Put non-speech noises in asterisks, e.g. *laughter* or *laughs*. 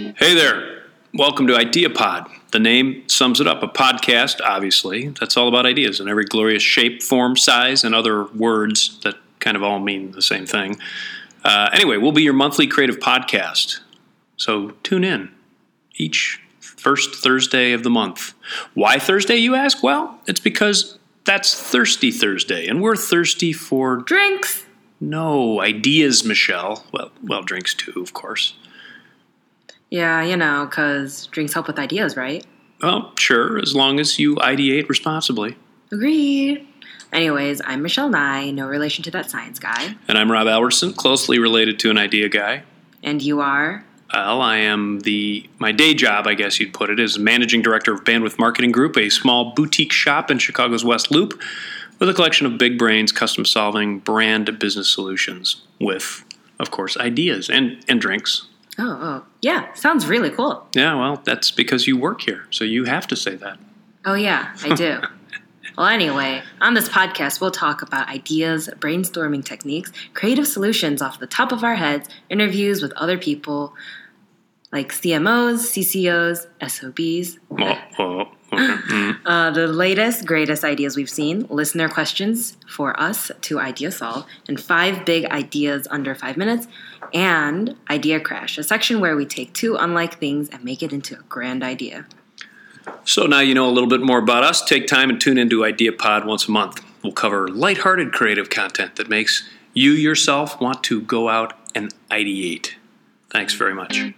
Hey there. Welcome to IdeaPod. The name sums it up a podcast, obviously, that's all about ideas in every glorious shape, form, size, and other words that kind of all mean the same thing. Uh, anyway, we'll be your monthly creative podcast. So tune in each first Thursday of the month. Why Thursday, you ask? Well, it's because that's Thirsty Thursday, and we're thirsty for Drinks. no ideas, Michelle. Well, well, drinks too, of course. Yeah, you know, because drinks help with ideas, right? Well, sure, as long as you ideate responsibly. Agreed. Anyways, I'm Michelle Nye, no relation to that science guy. And I'm Rob Albertson, closely related to an idea guy. And you are? Well, I am the my day job, I guess you'd put it, is managing director of Bandwidth Marketing Group, a small boutique shop in Chicago's West Loop, with a collection of big brains, custom solving brand business solutions, with, of course, ideas and and drinks. Oh, oh. Yeah, sounds really cool. Yeah, well, that's because you work here, so you have to say that. Oh, yeah, I do. *laughs* well, anyway, on this podcast, we'll talk about ideas, brainstorming techniques, creative solutions off the top of our heads, interviews with other people like CMOs, CCOs, SOBs, Oh, oh, okay. Mm. *laughs* Uh, the latest, greatest ideas we've seen, listener questions for us to idea solve, and five big ideas under five minutes, and Idea Crash, a section where we take two unlike things and make it into a grand idea. So now you know a little bit more about us. Take time and tune into IdeaPod once a month. We'll cover lighthearted creative content that makes you yourself want to go out and ideate. Thanks very much.